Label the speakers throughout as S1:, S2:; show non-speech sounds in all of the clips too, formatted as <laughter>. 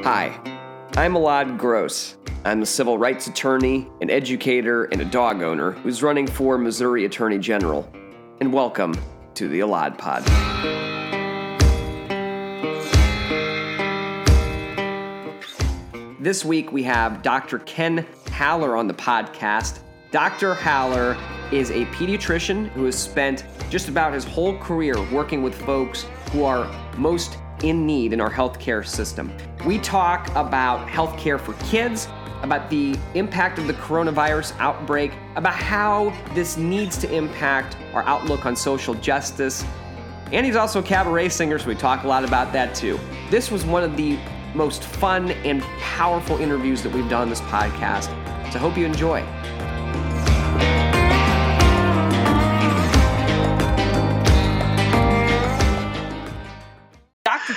S1: Hi, I'm Elad Gross. I'm a civil rights attorney, an educator, and a dog owner who's running for Missouri Attorney General. And welcome to the Elad Pod. This week we have Dr. Ken Haller on the podcast. Dr. Haller is a pediatrician who has spent just about his whole career working with folks who are most in need in our healthcare system. We talk about healthcare for kids, about the impact of the coronavirus outbreak, about how this needs to impact our outlook on social justice. And he's also a cabaret singer, so we talk a lot about that too. This was one of the most fun and powerful interviews that we've done on this podcast. So I hope you enjoy.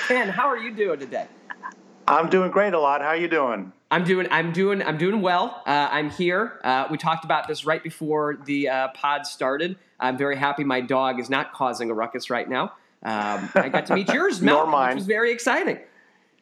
S1: Ken, how are you doing today?
S2: I'm doing great Elad. How are you doing?
S1: I'm doing. I'm doing. I'm doing well. Uh, I'm here. Uh, we talked about this right before the uh, pod started. I'm very happy. My dog is not causing a ruckus right now. Um, I got to meet yours, <laughs> Mel, which was very exciting.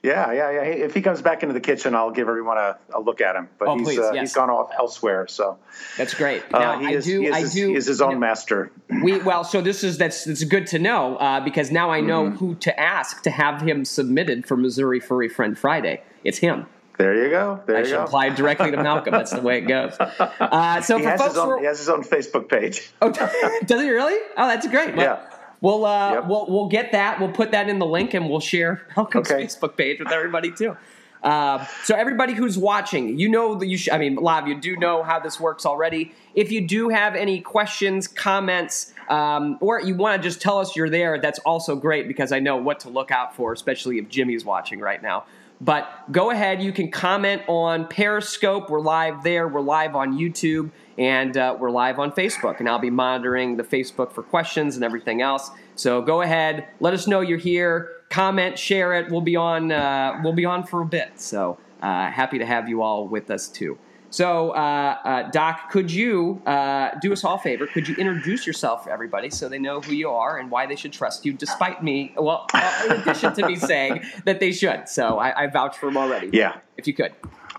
S2: Yeah, yeah, yeah. If he comes back into the kitchen, I'll give everyone a, a look at him. But
S1: oh,
S2: he's
S1: please,
S2: uh,
S1: yes.
S2: he's gone off elsewhere. So
S1: that's great.
S2: Uh,
S1: Now
S2: he
S1: I
S2: is,
S1: do. I
S2: his,
S1: do.
S2: He is his own
S1: you know,
S2: master.
S1: We well, so this is that's it's good to know uh, because now I know
S2: Mm-hmm.
S1: who to ask to have him submitted for Missouri Furry Friend Friday. It's him.
S2: There you go. There
S1: I
S2: you
S1: should
S2: go.
S1: apply directly to Malcolm. That's the way it goes. Uh, so
S2: He has, his own, he has his own Facebook page.
S1: Oh, <laughs> does he really? Oh, that's great. Well,
S2: Yeah.
S1: We'll uh,
S2: Yep.
S1: we'll we'll get that. We'll put that in the link, and we'll share <laughs> Malcolm's
S2: Okay.
S1: Facebook page with everybody too. Uh, so everybody who's watching, you know that you. Sh- I mean, a lot of you do know how this works already. If you do have any questions, comments, um, or you want to just tell us you're there, that's also great because I know what to look out for, especially if Jimmy's watching right now. But go ahead, you can comment on Periscope. We're live there. We're live on YouTube, and uh, we're live on Facebook. And I'll be monitoring the Facebook for questions and everything else. So go ahead, let us know you're here. Comment, share it. We'll be on. Uh, we'll be on for a bit. So uh, happy to have you all with us too. So, uh, uh, Doc, could you uh, do us all a favor? Could you introduce yourself for everybody so they know who you are and why they should trust you, despite me? <laughs> Well, in addition to me saying that they should. So I, I vouch for them already.
S2: Yeah.
S1: If you could.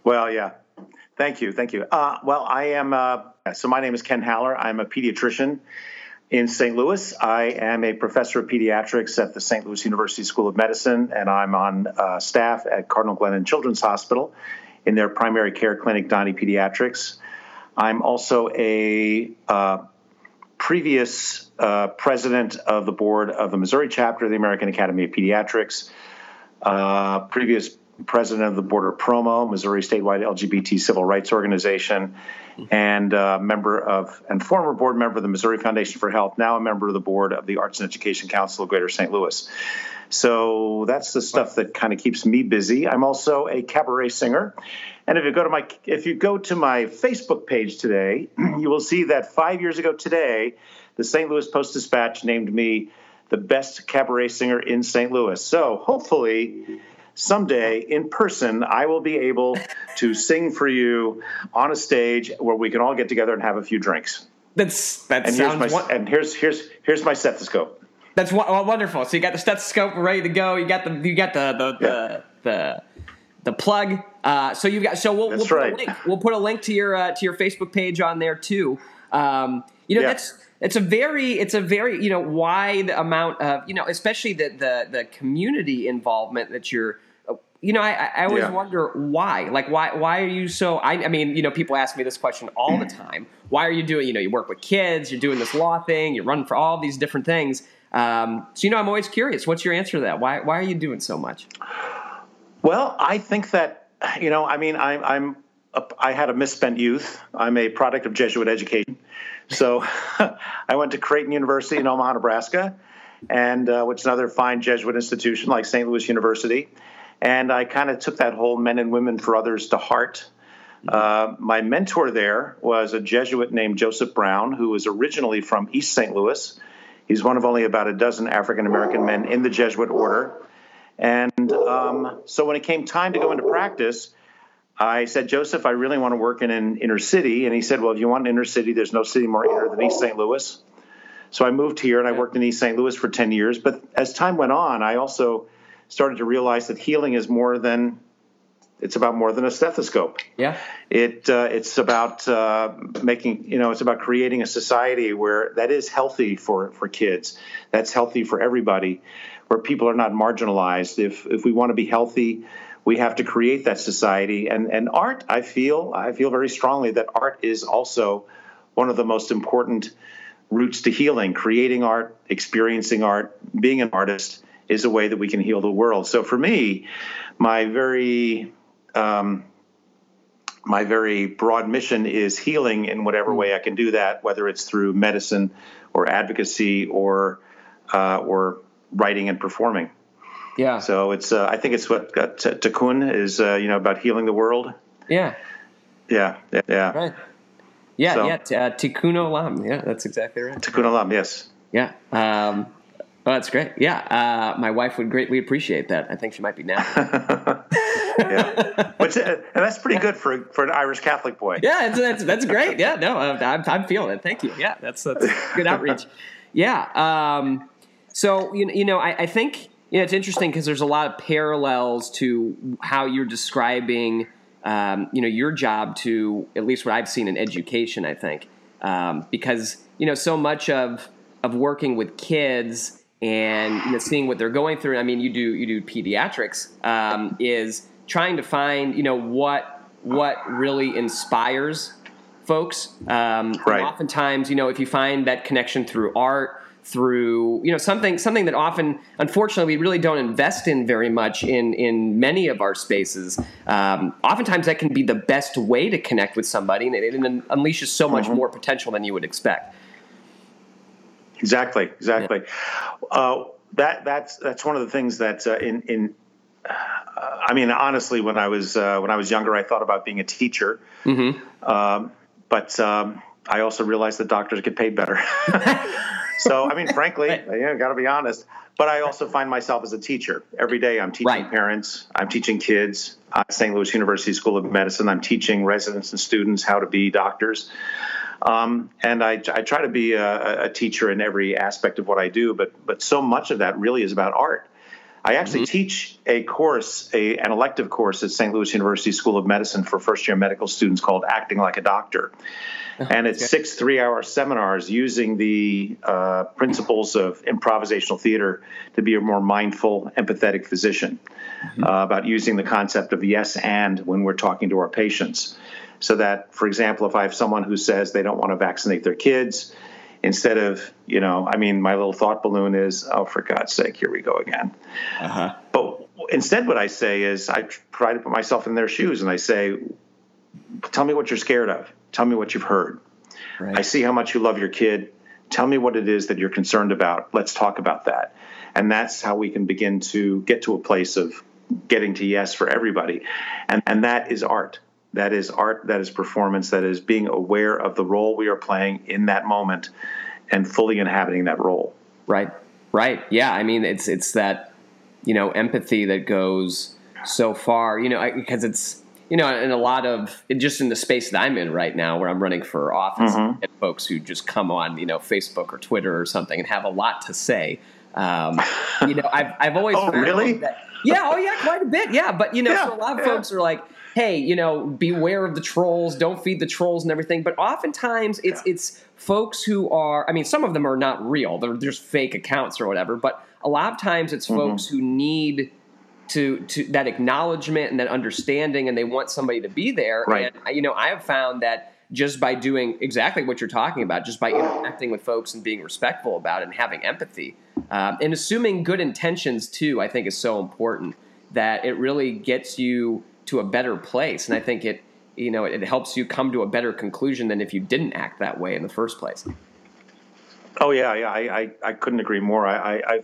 S2: Well, yeah. Thank you. Thank you. Uh, well, I am. Uh, so my name is Ken Haller. I'm a pediatrician in St. Louis. I am a professor of pediatrics at the St. Louis University School of Medicine, and I'm on uh, staff at Cardinal Glennon Children's Hospital in their primary care clinic, Danis Pediatrics. I'm also a uh, previous uh, president of the board of the Missouri chapter of the American Academy of Pediatrics, uh, previous president of the board of Promo, Missouri statewide LGBT civil rights organization, and member of and former board member of the Missouri Foundation for Health, now a member of the board of the Arts and Education Council of Greater St. Louis. So that's the stuff that kind of keeps me busy. I'm also a cabaret singer. And if you go to my if you go to my Facebook page today, <clears throat> you will see that 5 years ago today, the St. Louis Post Dispatch named me the best cabaret singer in St. Louis. So, hopefully someday in person I will be able to sing for you on a stage where we can all get together and have a few drinks.
S1: That's that
S2: And here's
S1: sounds.
S2: my
S1: won-
S2: and here's here's here's my stethoscope.
S1: That's wo- wonderful. So you got the stethoscope ready to go. You got the you got the the the, the, the plug. Uh, so you've got so we'll, we'll put
S2: right.
S1: a link. We'll put a link to your uh, to your Facebook page on there too. Um, you know
S2: Yeah.
S1: that's it's a very it's a very you know wide amount of you know especially the the the community involvement that you're. You know, I, I always
S2: Yeah.
S1: wonder why. Like, why? Why are you so? I, I mean, you know, people ask me this question all the <clears throat> time. Why are you doing? You know, you work with kids. You're doing this law thing. You're running for all these different things. Um, so you know, I'm always curious. What's your answer to that? Why why are you doing so much?
S2: Well, I think that you know, I mean, I'm I'm a, I had a misspent youth. I'm a product of Jesuit education. So <laughs> I went to Creighton University in Omaha, Nebraska, and uh, which is another fine Jesuit institution like St. Louis University. And I kind of took that whole men and women for others to heart. Uh, my mentor there was a Jesuit named Joseph Brown, who was originally from East St. Louis. He's one of only about a dozen African American men in the Jesuit order. And um, so when it came time to go into practice, I said, Joseph, I really want to work in an inner city. And he said, Well, if you want an inner city, there's no city more inner than East St. Louis. So I moved here and I worked in East St. Louis for 10 years. But as time went on, I also started to realize that healing is more than it's about more than a stethoscope.
S1: Yeah.
S2: It uh, it's about uh, making you know it's about creating a society where that is healthy for for kids. That's healthy for everybody, where people are not marginalized. If if we want to be healthy, we have to create that society. And and art, I feel I feel very strongly that art is also one of the most important routes to healing. Creating art, experiencing art, being an artist is a way that we can heal the world. So for me, my very um, my very broad mission is healing in whatever way I can do that, whether it's through medicine or advocacy or uh, or writing and performing.
S1: Yeah.
S2: So it's uh, I think it's what uh, t- Tikkun is uh, you know about healing the world.
S1: Yeah.
S2: Yeah. Yeah.
S1: Right. Yeah. So, yeah. T- uh, Tikkun Olam. Yeah, that's exactly right.
S2: Tikkun Olam. Yes.
S1: Yeah. Um, Oh, that's great. Yeah, uh, my wife would greatly appreciate that. I think she might be now. <laughs>
S2: yeah, Which, uh, and that's pretty good for for an Irish Catholic boy.
S1: Yeah, that's that's, that's great. Yeah, no, I'm, I'm feeling it. Thank you. Yeah, that's that's good outreach. <laughs> Yeah. Um, so you you know, I, I think know it's interesting because there's a lot of parallels to how you're describing um, you know your job to at least what I've seen in education. I think um, because you know so much of of working with kids and you know, seeing what they're going through. I mean, you do you do pediatrics um, is trying to find you know what what really inspires folks. Um,
S2: right.
S1: Oftentimes, you know, if you find that connection through art, through you know something something that often, unfortunately, we really don't invest in very much in in many of our spaces. Um, oftentimes, that can be the best way to connect with somebody, and it, it unleashes so much mm-hmm. more potential than you would expect.
S2: Exactly, exactly. Yeah. Uh, that that's that's one of the things that uh, in in. Uh, I mean, honestly, when I was uh, when I was younger, I thought about being a teacher, mm-hmm. um, but um, I also realized that doctors get paid better. <laughs> <laughs> so, I mean, frankly, yeah, got to be honest. But I also find myself as a teacher every day. I'm teaching right. parents. I'm teaching kids at St. Louis University School of Medicine. I'm teaching residents and students how to be doctors. Um, and I, I, try to be a, a, teacher in every aspect of what I do, but but so much of that really is about art. I actually mm-hmm. teach a course, a, an elective course at St. Louis University School of Medicine for first year medical students called Acting Like a Doctor. Uh-huh. and it's okay. six three hour seminars using the uh, principles of improvisational theater to be a more mindful, empathetic physician, mm-hmm. uh, about using the concept of yes and when we're talking to our patients so that, for example, if I have someone who says they don't want to vaccinate their kids, instead of, you know, I mean, my little thought balloon is, oh, for God's sake, here we go again. Uh-huh. But instead, what I say is, I try to put myself in their shoes and I say, tell me what you're scared of. Tell me what you've heard. Right. I see how much you love your kid. Tell me what it is that you're concerned about. Let's talk about that. And that's how we can begin to get to a place of getting to yes for everybody. And, and that is art that is art, that is performance, that is being aware of the role we are playing in that moment and fully inhabiting that role.
S1: Right. Right. Yeah. I mean, it's it's that you know empathy that goes so far. You know, because it's you know, in a lot of just in the space that I'm in right now, where I'm running for office, mm-hmm. and folks who just come on, you know, Facebook or Twitter or something and have a lot to say. Um, you know, I've I've always <laughs>
S2: oh really
S1: that, yeah oh yeah quite a bit yeah, but you know, yeah, so a lot of yeah. folks are like hey, you know, beware of the trolls, don't feed the trolls and everything. But oftentimes it's yeah. it's folks who are I mean, some of them are not real. They're just fake accounts or whatever. But a lot of times it's mm-hmm. folks who need to to that acknowledgement and that understanding and they want somebody to be there.
S2: Right.
S1: And you know, I have found that just by doing exactly what you're talking about, just by interacting with folks and being respectful about it and having empathy, um, and assuming good intentions too, I think is so important that it really gets you to a better place. And I think it, you know, it, helps you come to a better conclusion than if you didn't act that way in the first place.
S2: Oh yeah, yeah, I, I, I couldn't agree more. I, I,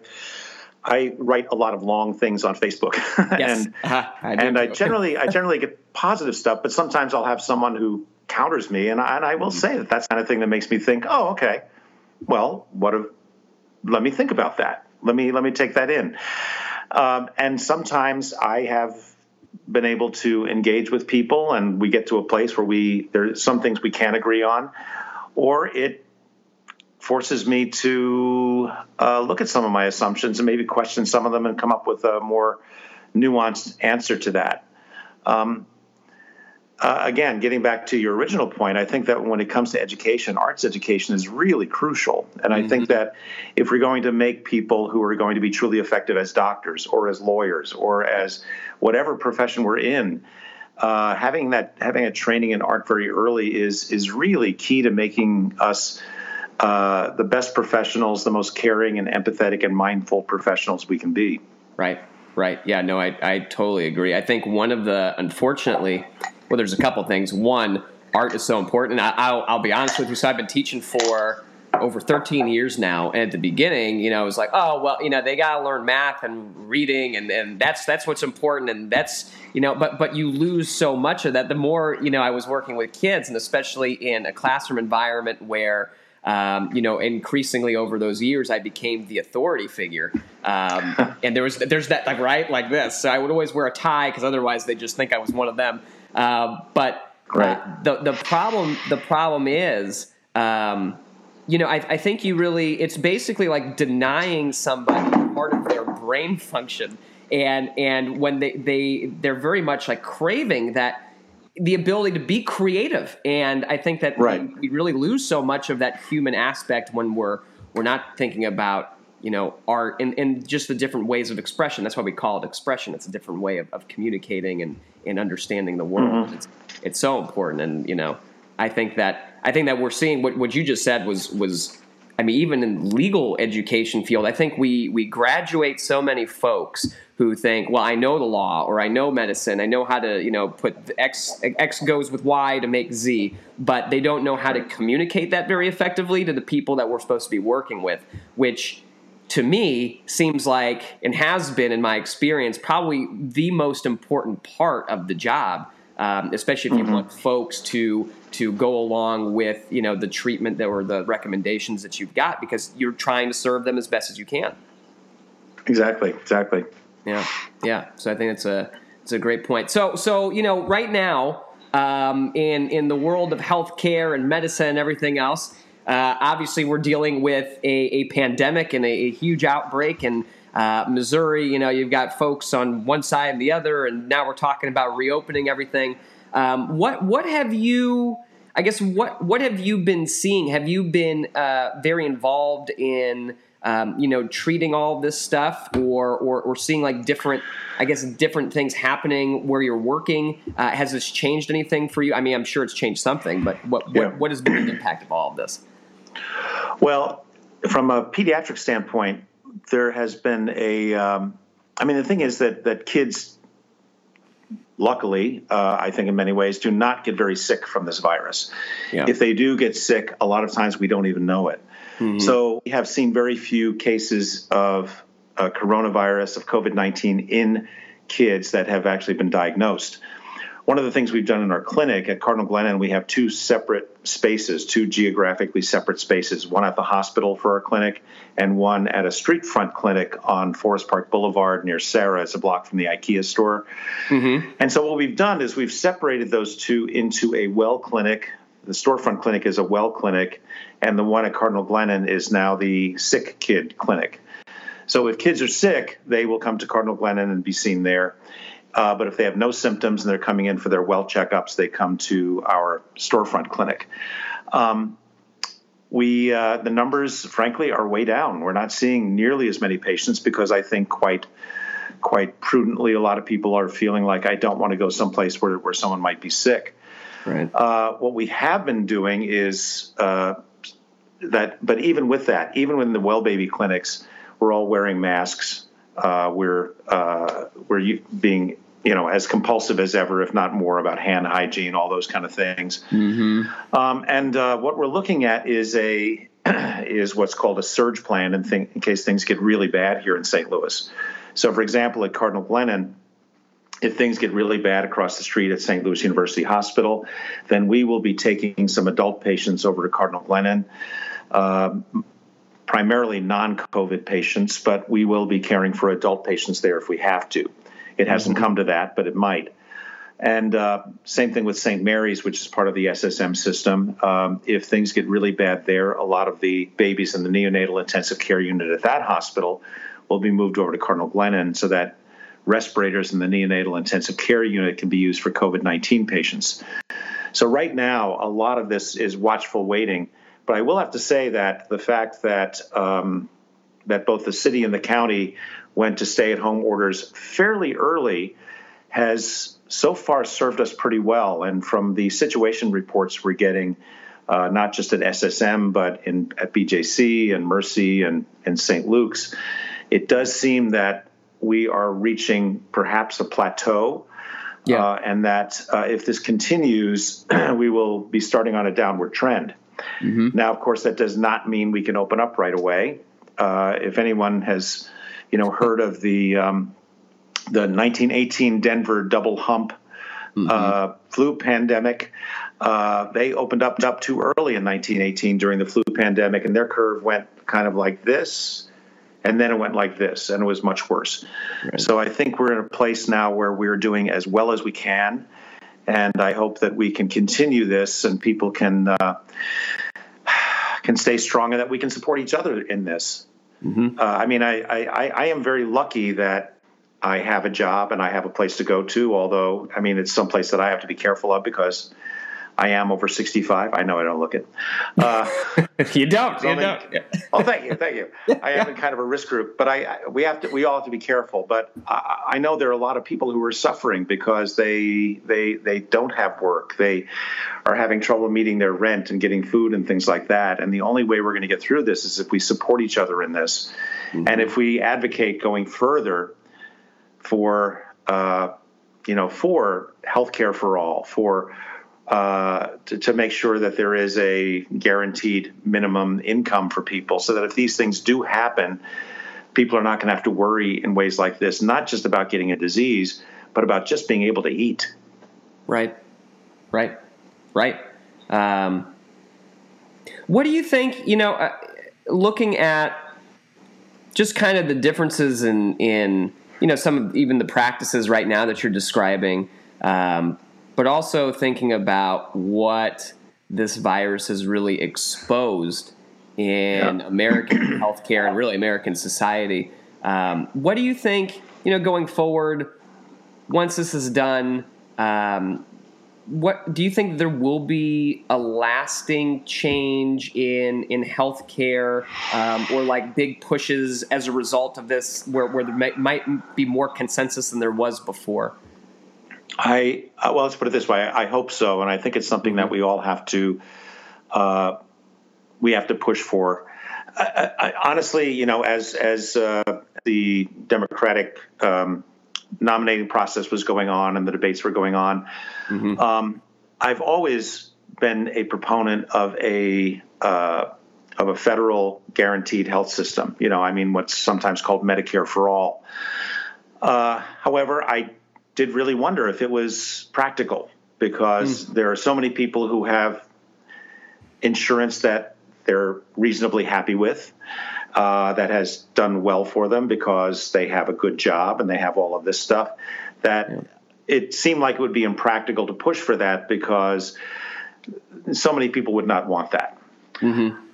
S2: I write a lot of long things on Facebook, <laughs>
S1: yes.
S2: and uh-huh. <laughs> I and I generally I <laughs> generally get positive stuff, but sometimes I'll have someone who counters me, and I, and I will mm-hmm. say that that's kind of thing that makes me think, oh, okay, well, what if? Let me think about that. Let me let me take that in. Um, and sometimes I have been able to engage with people and we get to a place where we there's some things we can't agree on or it forces me to uh, look at some of my assumptions and maybe question some of them and come up with a more nuanced answer to that Um, uh, again, getting back to your original point, I think that when it comes to education, arts education is really crucial. And I mm-hmm. think that if we're going to make people who are going to be truly effective as doctors or as lawyers or as whatever profession we're in, uh, having that having a training in art very early is is really key to making us uh, the best professionals, the most caring and empathetic and mindful professionals we can be.
S1: Right, right. Yeah, no, I, I totally agree. I think one of the, unfortunately, well, there's a couple things. One, art is so important. I, will I'll be honest with you. So I've been teaching for over 13 years now. And at the beginning, you know, it was like, oh, well, you know, they got to learn math and reading and, and that's, that's what's important. And that's, you know, but, but you lose so much of that. The more, you know, I was working with kids and especially in a classroom environment where, um, you know, increasingly over those years, I became the authority figure. Um, <laughs> and there was, there's that like, right, like this. So I would always wear a tie because otherwise they just think I was one of them. Uh, but right. uh, the, the problem, the problem is, um, you know, I, I think you really, it's basically like denying somebody part of their brain function. And, and when they, they, they're very much like craving that, the ability to be creative. And I think that right. we, we, really lose so much of that human aspect when we're we're not thinking about you know art and, and just the different ways of expression. That's why we call it expression. It's a different way of, of communicating and, and understanding the world. Mm-hmm. It's it's so important. And you know, I think that I think that we're seeing what, what you just said was was I mean, even in legal education field, I think we we graduate so many folks who think, well, I know the law or I know medicine, I know how to, you know, put X X goes with Y to make Z, but they don't know how to communicate that very effectively to the people that we're supposed to be working with, which to me seems like and has been in my experience probably the most important part of the job um, especially if you mm-hmm. want folks to to go along with you know the treatment that or the recommendations that you've got because you're trying to serve them as best as you can.
S2: Exactly exactly
S1: yeah, yeah. So I think it's a it's a great point. So so you know right now um, in in the world of healthcare and medicine and everything else, uh, obviously we're dealing with a, a pandemic and a, a, huge outbreak and. Uh, Missouri, you know, you've got folks on one side and the other, and now we're talking about reopening everything. Um, what what have you? I guess what what have you been seeing? Have you been uh, very involved in um, you know, treating all this stuff or, or, or seeing like different, I guess, different things happening where you're working? Uh, has this changed anything for you? I mean, I'm sure it's changed something, but what, yeah. what, what has been the impact of all of this?
S2: Well, from a pediatric standpoint, there has been a. Um, I mean, the thing is that that kids, luckily, uh, I think in many ways, do not get very sick from this virus. Yeah. If they do get sick, a lot of times we don't even know it. Mm-hmm. So we have seen very few cases of uh, coronavirus, of COVID 19 in kids that have actually been diagnosed. One of the things we've done in our clinic at Cardinal Glennon, we have two separate spaces, two geographically separate spaces, one at the hospital for our clinic and one at a street front clinic on Forest Park Boulevard near Sarah. It's a block from the IKEA store. Mm-hmm. And so what we've done is we've separated those two into a well clinic the storefront clinic is a well clinic, and the one at Cardinal Glennon is now the sick kid clinic. So if kids are sick, they will come to Cardinal Glennon and be seen there. Uh, but if they have no symptoms and they're coming in for their well checkups, they come to our storefront clinic. Um, we uh, the numbers, frankly, are way down. We're not seeing nearly as many patients because I think quite quite prudently, a lot of people are feeling like I don't want to go someplace where, where someone might be sick. Right. Uh, what we have been doing is uh, that, but even with that, even when the well baby clinics, we're all wearing masks. Uh, we're uh, we're being you know as compulsive as ever, if not more, about hand hygiene, all those kind of things. Mm-hmm. Um, and uh, what we're looking at is a <clears throat> is what's called a surge plan in, in case things get really bad here in St. Louis. So, for example, at Cardinal Glennon, if things get really bad across the street at St. Louis University Hospital, then we will be taking some adult patients over to Cardinal Glennon, uh, primarily non COVID patients, but we will be caring for adult patients there if we have to. It hasn't mm-hmm. come to that, but it might. And uh, same thing with St. Mary's, which is part of the SSM system. Um, if things get really bad there, a lot of the babies in the neonatal intensive care unit at that hospital will be moved over to Cardinal Glennon so that respirators in the neonatal intensive care unit can be used for COVID 19 patients. So, right now, a lot of this is watchful waiting. But I will have to say that the fact that um, that both the city and the county went to stay at home orders fairly early has so far served us pretty well. And from the situation reports we're getting, uh, not just at SSM, but in, at BJC and Mercy and, and St. Luke's, it does seem that we are reaching perhaps a plateau. Yeah. Uh, and that uh, if this continues, <clears throat> we will be starting on a downward trend. Mm-hmm. Now, of course, that does not mean we can open up right away. Uh, if anyone has, you know, heard of the um, the 1918 Denver double hump mm-hmm. uh, flu pandemic. Uh, they opened up up too early in 1918 during the flu pandemic, and their curve went kind of like this, and then it went like this, and it was much worse. Right. So I think we're in a place now where we're doing as well as we can, and I hope that we can continue this, and people can uh, <sighs> can stay strong, and that we can support each other in this. Mm-hmm. Uh, I mean, I, I I am very lucky that I have a job and I have a place to go to. Although, I mean, it's someplace that I have to be careful of because I am over 65. I know I don't look it.
S1: Uh, <laughs> you don't. You don't.
S2: oh, thank you, thank you. I am in kind of a risk group, but I, I we have to we all have to be careful. But I, I, know there are a lot of people who are suffering because they they they don't have work. They are having trouble meeting their rent and getting food and things like that. And the only way we're going to get through this is if we support each other in this, mm-hmm. and if we advocate going further for uh, you know for healthcare for all, for uh, to, to, make sure that there is a guaranteed minimum income for people, so that if these things do happen, people are not going to have to worry in ways like this, not just about getting a disease, but about just being able to eat.
S1: Right, right, right. Um, what do you think? You know, uh, looking at just kind of the differences in in you know some of even the practices right now that you're describing, um, but also thinking about what this virus has really exposed in yeah. American <clears throat> healthcare and really American society. Um, what do you think? You know, going forward, once this is done, um, what do you think there will be a lasting change in in healthcare um, or like big pushes as a result of this where, where there may, might be more consensus than there was before
S2: i uh, well let's put it this way i hope so and i think it's something that we all have to uh, we have to push for I, I, honestly you know as as uh, the democratic um, nominating process was going on and the debates were going on, mm-hmm. um, I've always been a proponent of a uh, of a federal guaranteed health system. You know, I mean, what's sometimes called Medicare for all. Uh, however, I did really wonder if it was practical because mm. there are so many people who have insurance that they're reasonably happy with uh, that has done well for them because they have a good job and they have all of this stuff. That yeah. it seemed like it would be impractical to push for that because so many people would not want that. Mm-hmm.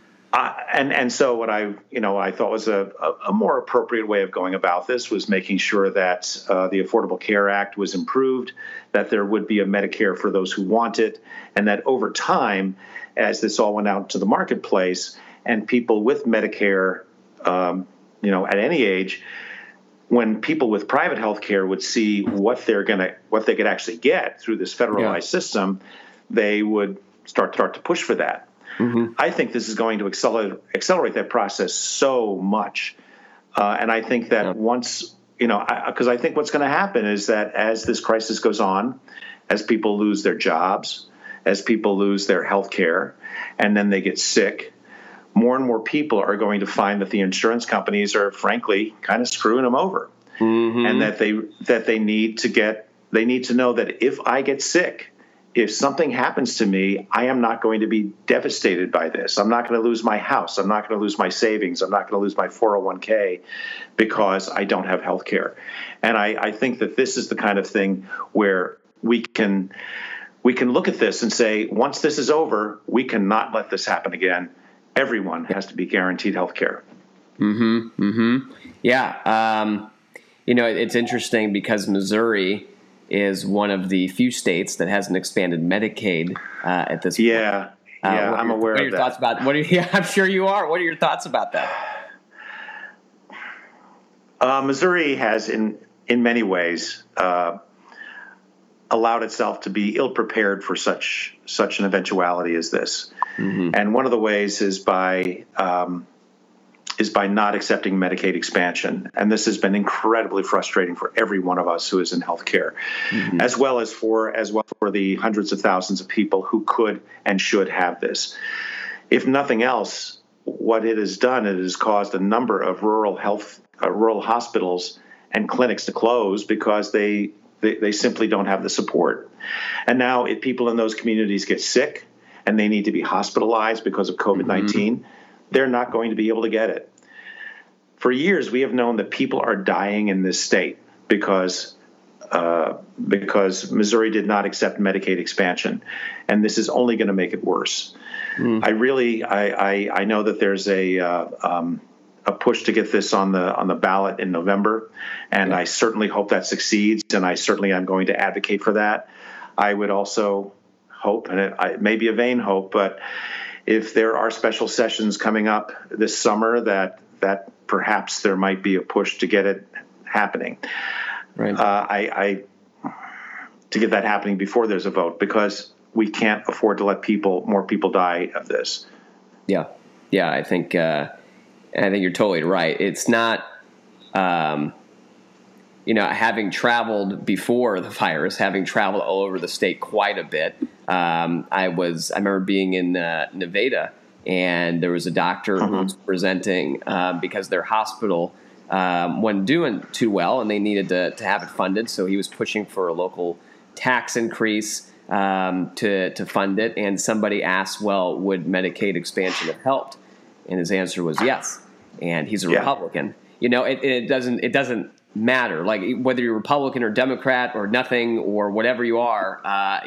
S2: And and so what I you know I thought was a, a, more appropriate way of going about this was making sure that uh, the Affordable Care Act was improved, that there would be a Medicare for those who want it, and that over time, as this all went out to the marketplace, and people with Medicare, um, you know, at any age, when people with private health care would see what they're to what they could actually get through this federalized yeah. system, they would start start to push for that. Mm-hmm. I think this is going to accelerate accelerate that process so much, uh, and I think that yeah. once you know, because I, I think what's going to happen is that as this crisis goes on, as people lose their jobs, as people lose their health care, and then they get sick more and more people are going to find that the insurance companies are frankly kind of screwing them over mm-hmm. and that they that they need to get they need to know that if I get sick if something happens to me, I am not going to be devastated by this. I'm not going to lose my house. I'm not going to lose my savings. I'm not going to lose my 401k because I don't have health care. And I, I think that this is the kind of thing where we can we can look at this and say, once this is over, we cannot let this happen again everyone has to be guaranteed health care.
S1: Mm-hmm. Mm-hmm. Yeah. Um, you know, it's interesting because Missouri is one of the few states that hasn't expanded Medicaid uh, at this
S2: point. Yeah, uh, yeah, I'm
S1: your,
S2: aware
S1: what are your
S2: that.
S1: Thoughts about what? Are, <laughs> yeah, I'm sure you are. What are your thoughts about that?
S2: Uh, Missouri has, in in many ways, uh, allowed itself to be ill prepared for such such an eventuality as this. Mm-hmm. And one of the ways is by um, is by not accepting Medicaid expansion. And this has been incredibly frustrating for every one of us who is in healthcare, mm-hmm. as well as for as well for the hundreds of thousands of people who could and should have this. If nothing else, what it has done, it has caused a number of rural health, uh, rural hospitals and clinics to close because they, they, they simply don't have the support. And now, if people in those communities get sick and they need to be hospitalized because of COVID 19, mm-hmm they're not going to be able to get it. For years, we have known that people are dying in this state because uh, because Missouri did not accept Medicaid expansion, and this is only going to make it worse. Mm. I really, I, I, I, know that there's a uh, um, a push to get this on the on the ballot in November, and yeah. I certainly hope that succeeds, and I certainly am going to advocate for that. I would also hope, and it, it may be a vain hope, but if there are special sessions coming up this summer that that perhaps there might be a push to get it happening. Right. Uh, I, I to get that happening before there's a vote because we can't afford to let people more people die of this.
S1: Yeah, yeah. I think uh, I think you're totally right. It's not. Um, you know, having traveled before the virus, having traveled all over the state quite a bit, um, I was I remember being in uh, Nevada and there was a doctor uh-huh. who was presenting uh, because their hospital um, wasn't doing too well and they needed to, to have it funded. So he was pushing for a local tax increase um, to to fund it. And somebody asked, "Well, would Medicaid expansion have helped?" And his answer was yes. And he's a yeah. Republican. You know, it, it doesn't it doesn't matter. Like whether you're Republican or Democrat or nothing or whatever you are, uh,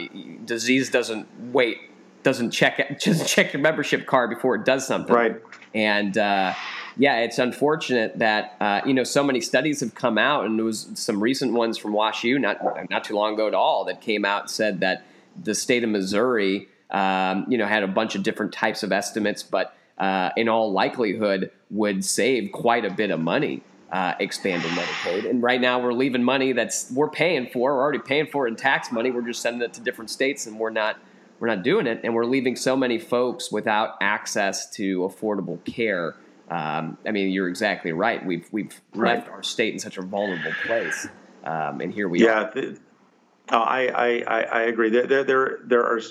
S1: disease doesn't wait, doesn't check <laughs> just check your membership card before it does something.
S2: Right.
S1: And uh, yeah, it's unfortunate that uh, you know so many studies have come out, and there was some recent ones from WashU not not too long ago at all that came out and said that the state of Missouri, um, you know, had a bunch of different types of estimates, but uh, in all likelihood would save quite a bit of money uh, expanding Medicaid. And right now we're leaving money that's we're paying for. We're already paying for it in tax money. We're just sending it to different states, and we're not we're not doing it. And we're leaving so many folks without access to affordable care. Um, I mean, you're exactly right. We've we've right. left our state in such a vulnerable place, um, and here we
S2: yeah,
S1: are.
S2: Yeah, I, I I agree. There there there, there are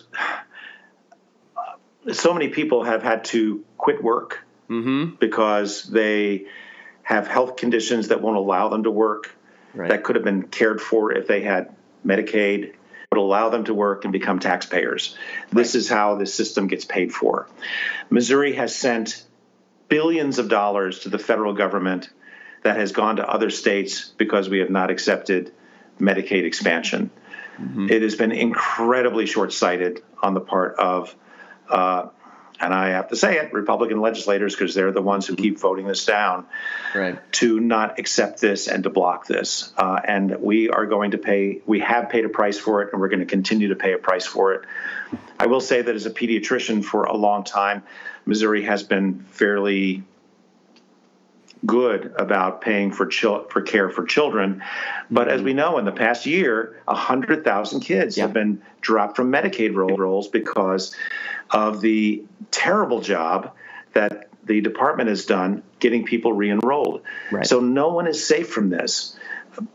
S2: so many people have had to quit work mm-hmm. because they have health conditions that won't allow them to work, right. that could have been cared for if they had Medicaid, would allow them to work and become taxpayers. Right. This is how the system gets paid for. Missouri has sent billions of dollars to the federal government that has gone to other states because we have not accepted Medicaid expansion. Mm-hmm. It has been incredibly short sighted on the part of uh, and I have to say it, Republican legislators, because they're the ones who keep voting this down, right. to not accept this and to block this. Uh, and we are going to pay, we have paid a price for it, and we're going to continue to pay a price for it. I will say that as a pediatrician for a long time, Missouri has been fairly good about paying for chil- for care for children. But as we know, in the past year, 100,000 kids yeah. have been dropped from Medicaid rolls because of the terrible job that the department has done getting people re-enrolled. Right. So no one is safe from this.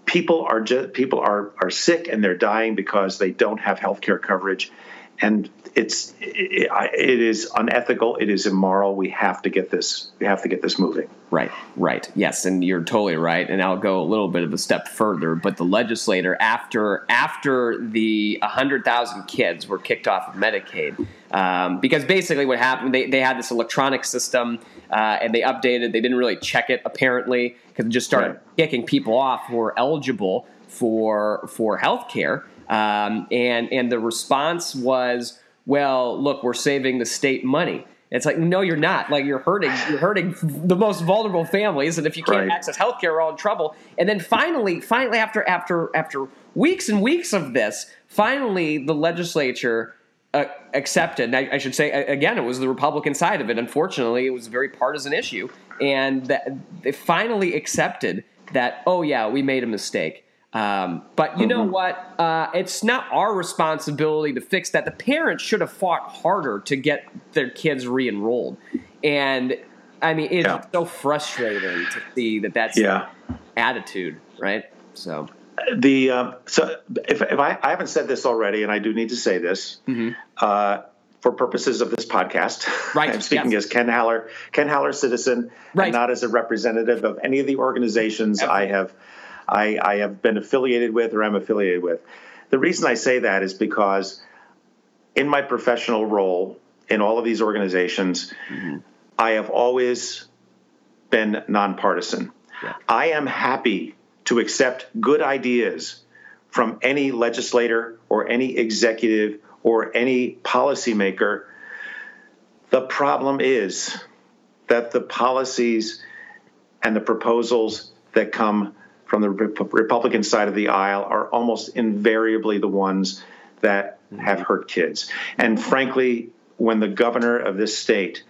S2: People are just people are are sick and they're dying because they don't have health care coverage and it's it, it is unethical it is immoral we have to get this we have to get this moving
S1: right right yes and you're totally right and i'll go a little bit of a step further but the legislator after after the 100000 kids were kicked off of medicaid um, because basically what happened they, they had this electronic system uh, and they updated they didn't really check it apparently because it just started right. kicking people off who were eligible for for health care um, and and the response was, well, look, we're saving the state money. It's like, no, you're not. Like you're hurting, you're hurting the most vulnerable families, and if you can't
S2: Right.
S1: access healthcare, we're all in trouble. And then finally, finally, after after after weeks and weeks of this, finally the legislature uh, accepted. And I, I should say again, it was the Republican side of it. Unfortunately, it was a very partisan issue, and that they finally accepted that. Oh yeah, we made a mistake. Um, but you know what? Uh, it's not our responsibility to fix that. The parents should have fought harder to get their kids re-enrolled, and I mean, it's
S2: Yeah.
S1: so frustrating to see that that's
S2: Yeah.
S1: attitude, right? So
S2: The uh, so if, if I, I haven't said this already, and I do need to say this uh, for purposes of this podcast.
S1: Mm-hmm. <laughs> Right,
S2: I'm speaking
S1: yes.
S2: as Ken Haller, Ken Haller citizen,
S1: Right.
S2: and not as a representative of any of the organizations. I have I, I have been affiliated with or am affiliated with. The reason I say that is because in my professional role in all of these organizations, mm-hmm. I have always been nonpartisan.
S1: Yeah.
S2: I am happy to accept good ideas from any legislator or any executive or any policymaker. The problem is that the policies and the proposals that come from the Republican side of the aisle are almost invariably the ones that have hurt kids. And frankly, when the governor of this state,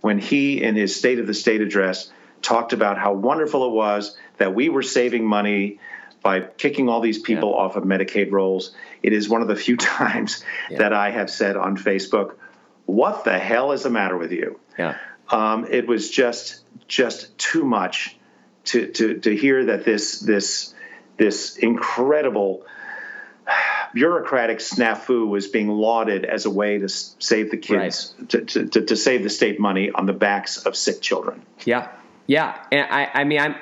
S2: when he in his State of the State address talked about how wonderful it was that we were saving money by kicking all these people off of Medicaid rolls, it is one of the few <laughs> times that I have said on Facebook, "What the hell is the matter with you?"
S1: yeah,
S2: um, it was just just too much to, to to hear that this this this incredible bureaucratic snafu was being lauded as a way to save the kids to, to, to, to save the state money on the backs of sick children.
S1: yeah, yeah. And I, I mean, I'm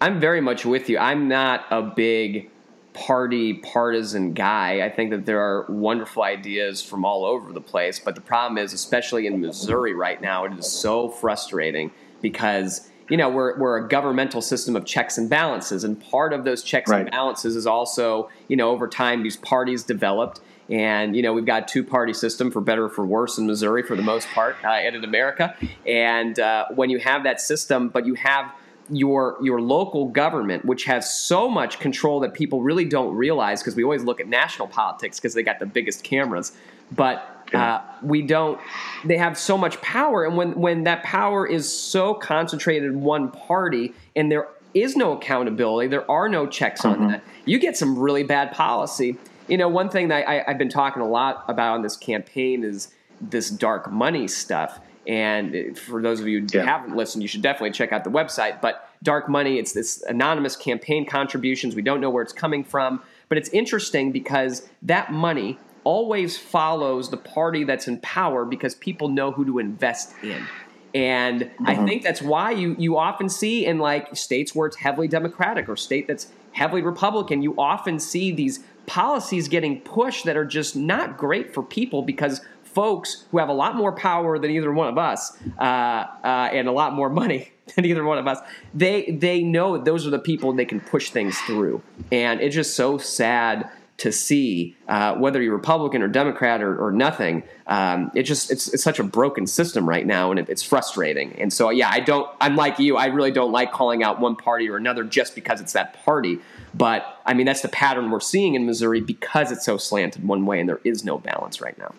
S1: I'm very much with you. I'm not a big party partisan guy. I think that there are wonderful ideas from all over the place, but the problem is, especially in Missouri right now, it is so frustrating because you know we're we're a governmental system of checks and balances, and part of those checks and balances is also you know over time these parties developed. And you know we've got a two-party system for better or for worse in Missouri for the most part, uh, and in America. And uh, when you have that system, but you have your your local government, which has so much control that people really don't realize, because we always look at national politics because they got the biggest cameras, but uh, we don't. They have so much power, and when when that power is so concentrated in one party, and there is no accountability, there are no checks on that. You get some really bad policy. You know, one thing that I, I've been talking a lot about on this campaign is this dark money stuff. And for those of you who
S2: Yeah.
S1: haven't listened, you should definitely check out the website. But dark money, it's this anonymous campaign contributions. We don't know where it's coming from, but it's interesting because that money always follows the party that's in power because people know who to invest in. And I think that's why you you often see in like states where it's heavily Democratic or state that's heavily Republican, you often see these policies getting pushed that are just not great for people because folks who have a lot more power than either one of us uh, uh, and a lot more money <laughs> than either one of us, they they know those are the people they can push things through, and it's just so sad to see uh, whether you're Republican or Democrat or, or nothing. Um, it just it's, it's such a broken system right now, and it, it's frustrating. And so yeah, I don't. I'm like you. I really don't like calling out one party or another just because it's that party. But I mean, that's the pattern we're seeing in Missouri because it's so slanted one way, and there is no balance right now.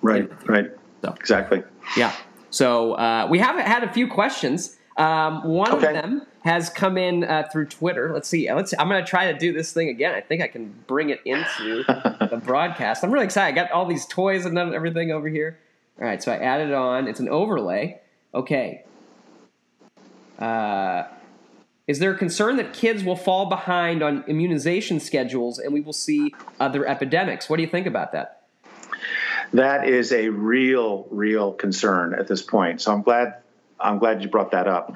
S2: Right, right.
S1: So.
S2: Exactly.
S1: Yeah. So uh, we have had a few questions. Um, one
S2: Okay.
S1: of them has come in uh, through Twitter. Let's see. Let's. I'm going to try to do this thing again. I think I can bring it into <laughs> the broadcast. I'm really excited. I got all these toys and everything over here. All right. So I added it on. It's an overlay. Okay. Uh, is there a concern that kids will fall behind on immunization schedules and we will see other epidemics? What do you think about that?
S2: That is a real, real concern at this point. So I'm glad I'm glad you brought that up.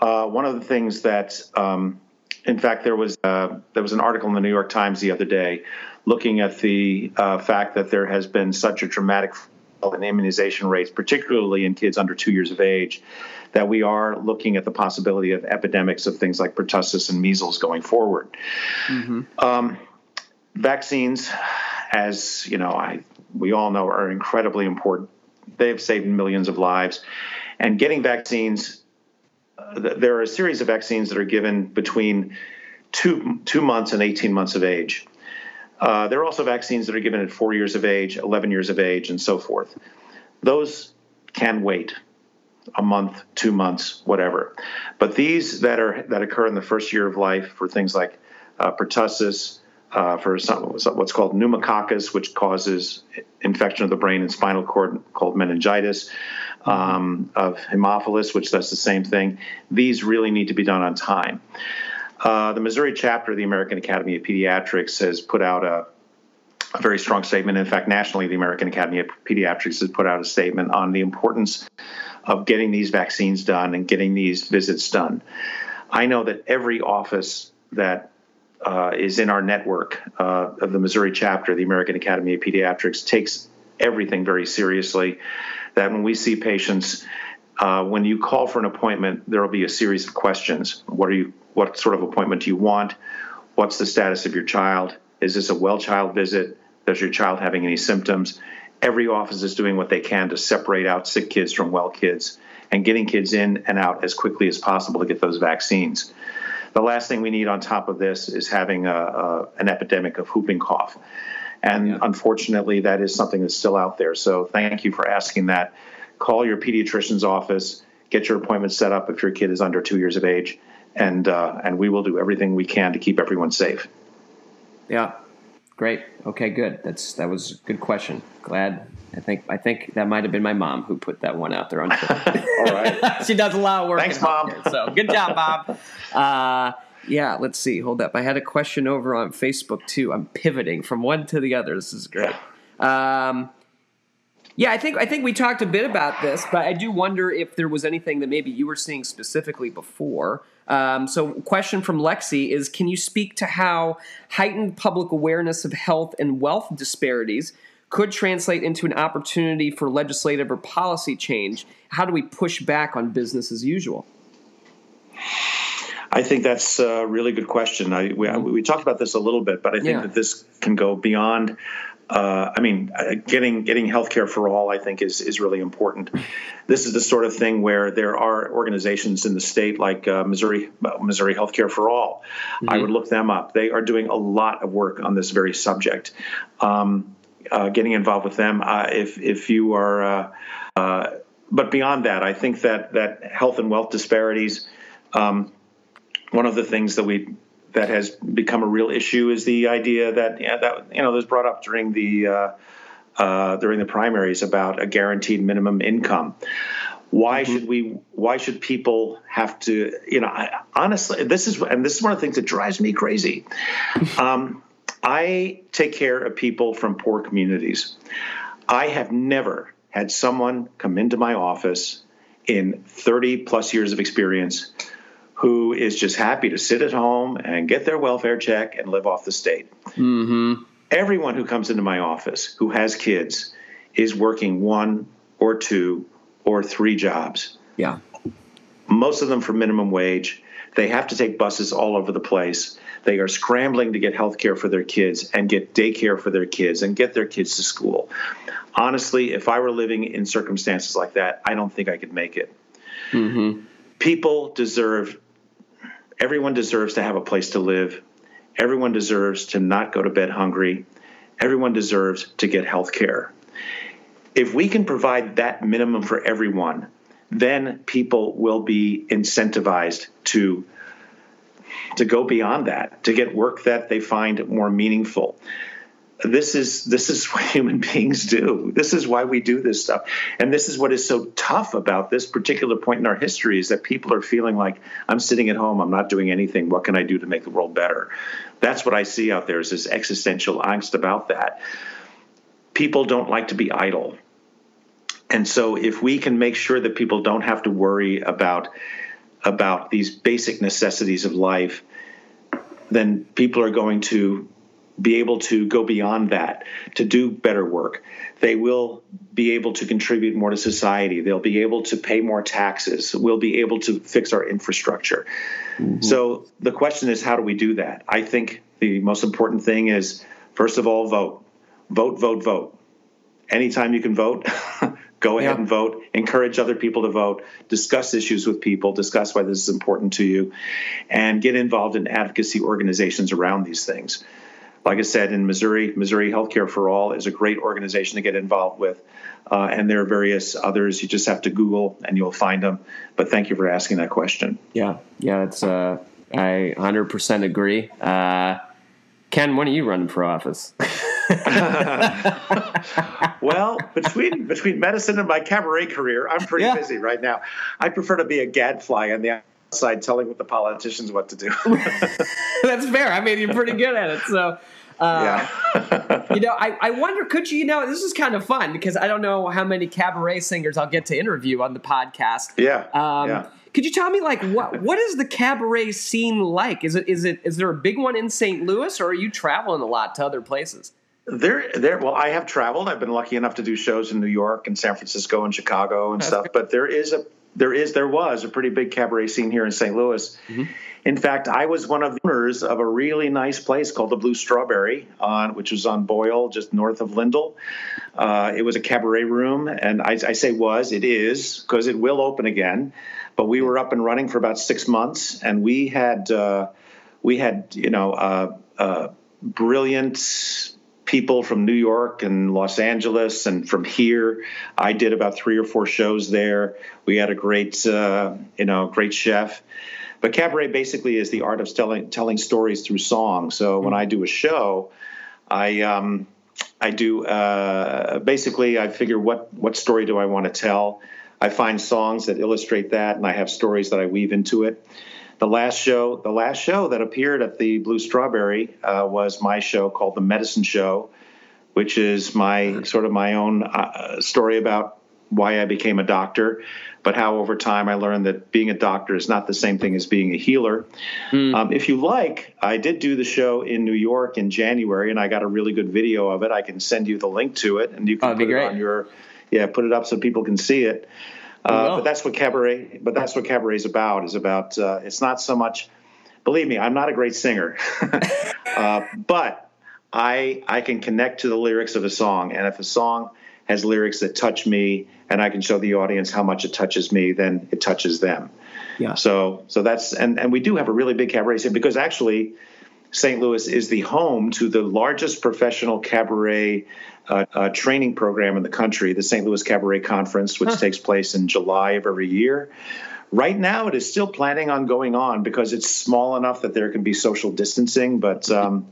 S2: Uh, one of the things that, um, in fact, there was uh, there was an article in the New York Times the other day looking at the uh, fact that there has been such a dramatic fall in immunization rates, particularly in kids under two years of age, that we are looking at the possibility of epidemics of things like pertussis and measles going forward. Um, vaccines, as you know, I we all know are incredibly important they have saved millions of lives. And getting vaccines, uh, there are a series of vaccines that are given between two two months and 18 months of age. Uh, there are also vaccines that are given at four years of age, 11 years of age, and so forth. Those can wait a month, two months, whatever. But these that are that occur in the first year of life for things like uh, pertussis, uh, for some, what's called pneumococcus, which causes infection of the brain and spinal cord called meningitis, um, of Haemophilus, which does the same thing. These really need to be done on time. Uh, the Missouri chapter of the American Academy of Pediatrics has put out a, a very strong statement. In fact, nationally, the American Academy of Pediatrics has put out a statement on the importance of getting these vaccines done and getting these visits done. I know that every office that uh, is in our network uh, of the Missouri chapter, the American Academy of Pediatrics, takes everything very seriously. That when we see patients, uh, when you call for an appointment, there will be a series of questions. What are you? What sort of appointment do you want? What's the status of your child? Is this a well child visit? Does your child having any symptoms? every office is doing what they can to separate out sick kids from well kids and getting kids in and out as quickly as possible to get those vaccines. The last thing we need on top of this is having a, a, an epidemic of whooping cough. And yeah. unfortunately, that is something that's still out there. So thank you for asking that. Call your pediatrician's office, get your appointment set up if your kid is under two years of age, and uh, and we will do everything we can to keep everyone safe.
S1: Yeah, Great. Okay, good. That's that was a good question. Elad. I think I think that might have been my mom who put that one out there on <laughs> Twitter. All right. <laughs> she does a lot of work.
S2: Thanks, mom.
S1: so good job, Bob. Uh, <laughs> yeah, let's see. Hold up. I had a question over on Facebook too. I'm pivoting from one to the other. This is great. Um, yeah, I think I think we talked a bit about this, but I do wonder if there was anything that maybe you were seeing specifically before. Um, so, question from Lexi is: Can you speak to how heightened public awareness of health and wealth disparities could translate into an opportunity for legislative or policy change? How do we push back on business as usual?
S2: I think that's a really good question. I, we, mm-hmm. we talked about this a little bit, but I think yeah. that this can go beyond uh, I mean, uh, getting getting healthcare for all, I think, is is really important. This is the sort of thing where there are organizations in the state like uh, Missouri Missouri Healthcare for All. Mm-hmm. I would look them up. They are doing a lot of work on this very subject. Um, uh, getting involved with them, uh, if if you are, uh, but beyond that, I think that that health and wealth disparities. Um, one of the things that we that has become a real issue is the idea that yeah, that you know was brought up during the uh, uh, during the primaries about a guaranteed minimum income. Why mm-hmm. should we? Why should people have to? You know, I, honestly, this is and this is one of the things that drives me crazy. <laughs> Um, I take care of people from poor communities. I have never had someone come into my office in 30 plus years of experience who is just happy to sit at home and get their welfare check and live off the state.
S1: Mm-hmm.
S2: Everyone who comes into my office who has kids is working one or two or three jobs.
S1: Yeah.
S2: Most of them for minimum wage. They have to take buses all over the place. They are scrambling to get health care for their kids and get daycare for their kids and get their kids to school. Honestly, if I were living in circumstances like that, I don't think I could make it.
S1: Mm-hmm.
S2: People deserve everyone deserves to have a place to live. Everyone deserves to not go to bed hungry. Everyone deserves to get health care. If we can provide that minimum for everyone, then people will be incentivized to to go beyond that, to get work that they find more meaningful this is this is <laughs> what human beings do. This is why we do this stuff. And this is what is so tough about this particular point in our history is that people are feeling like I'm sitting at home, I'm not doing anything. What can I do to make the world better? That's what I see out there is this existential angst about that. People don't like to be idle. And so if we can make sure that people don't have to worry about about these basic necessities of life, then people are going to be able to go beyond that to do better work. They will be able to contribute more to society. They'll be able to pay more taxes. We'll be able to fix our infrastructure. Mm-hmm. So the question is, how do we do that? I think the most important thing is, first of all, vote. Vote, vote, vote. Anytime you can vote, <laughs> Go ahead
S1: Yeah.
S2: and vote. Encourage other people to vote. Discuss issues with people. Discuss why this is important to you, and get involved in advocacy organizations around these things. Like I said, in Missouri, Missouri Healthcare for All is a great organization to get involved with, uh, and there are various others. You just have to Google and you'll find them. But thank you for asking that question.
S1: Yeah, yeah, it's uh, I 100% agree. Uh, Ken, when are you running for office? <laughs>
S2: Well, between between medicine and my cabaret career, I'm pretty
S1: Yeah.
S2: busy right now. I prefer to be a gadfly on the outside, telling the politicians what to do. <laughs>
S1: That's fair. I mean, you're pretty good at it. So, uh,
S2: yeah.
S1: you know, I, I wonder, could you, you know, this is kind of fun because I don't know how many cabaret singers I'll get to interview on the podcast.
S2: Yeah.
S1: Um,
S2: yeah.
S1: Could you tell me, like, what what is the cabaret scene like? Is it is it is there a big one in St. Louis, or are you traveling a lot to other places?
S2: There, there. Well, I have traveled. I've been lucky enough to do shows in New York and San Francisco and Chicago and
S1: That's
S2: stuff. But there is a, there is, there was a pretty big cabaret scene here in St. Louis.
S1: Mm-hmm.
S2: In fact, I was one of the owners of a really nice place called the Blue Strawberry, on which was on Boyle, just north of Lindell. Uh, it was a cabaret room, and I, I say was, it is, because it will open again. But we were up and running for about six months, and we had uh, we had you know uh, uh, brilliant people from New York and Los Angeles and from here. I did about three or four shows there. We had a great uh, you know great chef. But cabaret basically is the art of telling telling stories through song. So when I do a show, I um, I do uh, basically I figure what what story do I want to tell. I find songs that illustrate that, and I have stories that I weave into it. The last show, the last show that appeared at the Blue Strawberry uh, was my show called The Medicine Show, which is my sort of my own uh, story about why I became a doctor, but how over time I learned that being a doctor is not the same thing as being a healer. Um, if you like, I did do the show in New York in January, and I got a really good video of it. I can send you the link to it, and you can
S1: Oh,
S2: put it on your yeah, put it up so people can see it. Uh,
S1: will.
S2: but that's what cabaret. But that's what cabaret is about. Is about. Uh, it's not so much. Believe me, I'm not a great singer, <laughs> uh, but I I can connect to the lyrics of a song, and if a song has lyrics that touch me, and I can show the audience how much it touches me, then it touches them.
S1: Yeah.
S2: So so that's and and we do have a really big cabaret scene because actually. St. Louis is the home to the largest professional cabaret uh, uh, training program in the country, the St. Louis Cabaret Conference, which takes place in July of every year. Right now, it is still planning on going on because it's small enough that there can be social distancing, but. Um,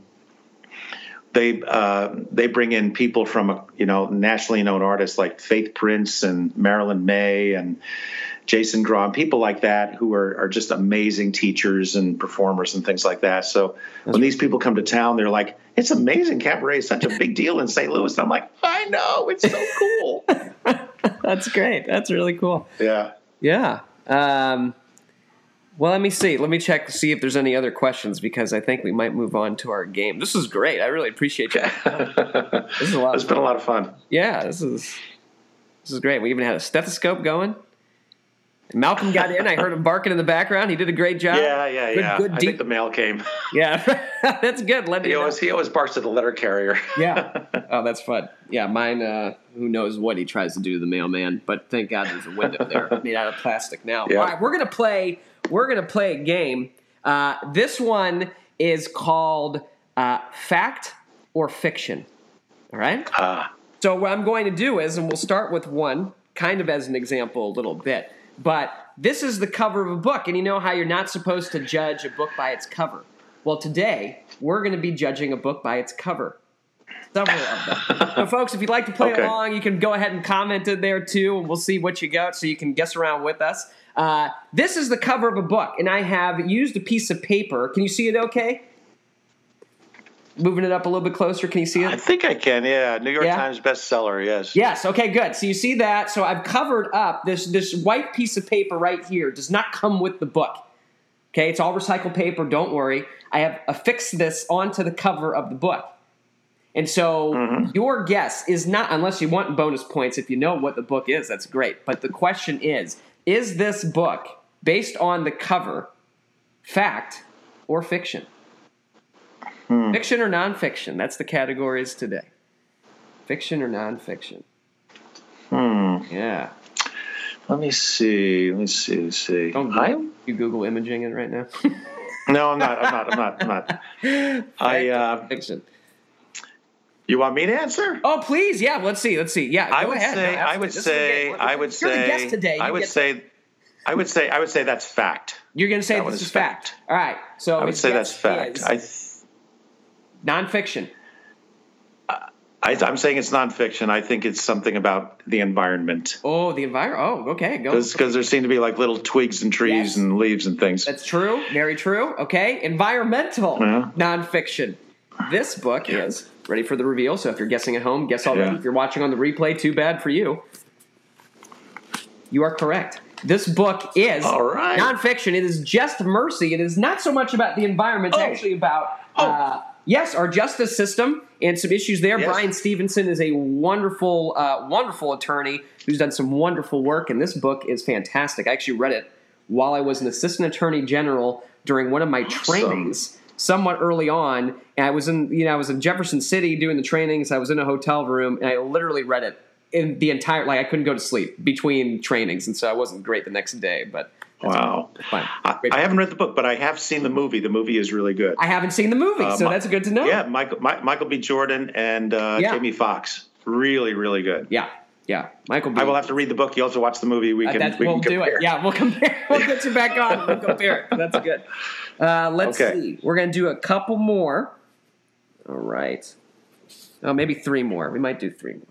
S2: they uh, they bring in people from you know nationally known artists like Faith Prince and Marilyn Maye and Jason Grom, people like that who are, are just amazing teachers and performers and things like that. So when these people come to town, they're like, "It's amazing! Cabaret is such a big deal in St. Louis." And I'm like, "I know, it's so cool." <laughs>
S1: That's great. That's really cool.
S2: yeah.
S1: Yeah. Um, well, let me see. Let me check to see if there's any other questions because I think we might move on to our game. This is great. I really appreciate you. <laughs> This is a lot.
S2: It's been a lot of fun.
S1: Yeah, this is this is great. We even had a stethoscope going. Malcolm got in. I heard him barking in the background. He did a great job.
S2: Yeah, yeah,
S1: Good-
S2: yeah.
S1: good
S2: I
S1: deep-
S2: think the mail came.
S1: Yeah, <laughs> that's good. Let me
S2: He
S1: know.
S2: always he always barks at the letter carrier.
S1: Yeah. <laughs> Oh, that's fun. Yeah, mine. Uh, who knows what he tries to do to the mailman? But thank God there's a window there <laughs> made out of plastic now.
S2: Yeah.
S1: All right, we're gonna play. We're gonna play a game. Uh, this one is called uh, fact or fiction. All right.
S2: Ah.
S1: So what I'm going to do is, and we'll start with one, kind of as an example, a little bit. But this is the cover of a book, and you know how you're not supposed to judge a book by its cover. Well, today we're going to be judging a book by its cover. Several of them. so, folks, if you'd like to play
S2: Okay.
S1: along, you can go ahead and comment it there too, and we'll see what you got, so you can guess around with us. Uh, this is the cover of a book, and I have used a piece of paper. Can you see it? Okay. Moving it up a little bit closer. Can you see it?
S2: I think I can. Yeah, New York
S1: Yeah?
S2: Times bestseller. Yes.
S1: Yes. Okay. Good. So you see that. So I've covered up this this white piece of paper right here. Does not come with the book. Okay. It's all recycled paper. Don't worry. I have affixed this onto the cover of the book. And so mm-hmm. your guess is not unless you want bonus points. If you know what the book is, that's great. But the question is: Is this book based on the cover fact or fiction? Fiction or nonfiction? That's the categories today. Fiction or nonfiction?
S2: Hmm.
S1: Yeah.
S2: Let me see. Let me see. Let me see.
S1: Don't
S2: I,
S1: you Google imaging it right now. <laughs>
S2: no, I'm not. I'm not. I'm not. I'm not. <laughs> I. Uh,
S1: Fiction.
S2: you want me to answer?
S1: Oh, please. Yeah. Let's see. Let's see. Yeah.
S2: I would
S1: ahead.
S2: say.
S1: No,
S2: I would say. I would
S1: You're the
S2: say.
S1: guest today.
S2: I would say. I would say. I would say that's fact.
S1: You're going to say
S2: that
S1: this
S2: is
S1: fact.
S2: fact.
S1: All right. So
S2: I would say that's fact.
S1: is
S2: I. th-
S1: nonfiction.
S2: I, I'm saying it's nonfiction. I think it's something about the environment
S1: Oh, the environment. Oh, okay. Go.
S2: because there seem to be like little twigs and trees
S1: Yes.
S2: and leaves and things.
S1: That's true. Very true. Okay. Environmental
S2: Yeah.
S1: nonfiction. This book is ready for the reveal. So if you're guessing at home, guess already.
S2: Yeah.
S1: If you're watching on the replay, too bad for you. You are correct. This book is
S2: All right.
S1: nonfiction. It is just mercy. It is not so much about the environment. It's
S2: Oh.
S1: actually about
S2: Oh.
S1: uh, yes, our justice system and some issues there.
S2: Yes.
S1: Bryan Stevenson is a wonderful, uh, wonderful attorney who's done some wonderful work, and this book is fantastic. I actually read it while I was an assistant attorney general during one of my trainings somewhat early on and i was in you know i was in jefferson city doing the trainings i was in a hotel room and i literally read it in the entire like i couldn't go to sleep between trainings and so i wasn't great the next day but
S2: Wow. I, I haven't read the book, but I have seen the movie. The movie is really good.
S1: i haven't seen the movie
S2: Uh,
S1: so
S2: Mi-
S1: that's good to know
S2: Yeah, Michael Mi- Michael B. Jordan and uh,
S1: Yeah.
S2: Jamie Foxx. Really, really good.
S1: yeah yeah michael B.
S2: I will have to read the book. You also watch the movie. We
S1: Uh,
S2: can.
S1: that's,
S2: we
S1: we'll
S2: can
S1: do it. Yeah, we'll compare. <laughs> We'll get you back on. We'll compare it. <laughs> That's good. Uh, let's
S2: Okay.
S1: see. We're going to do a couple more. All right. Oh, maybe three more. We might do three more.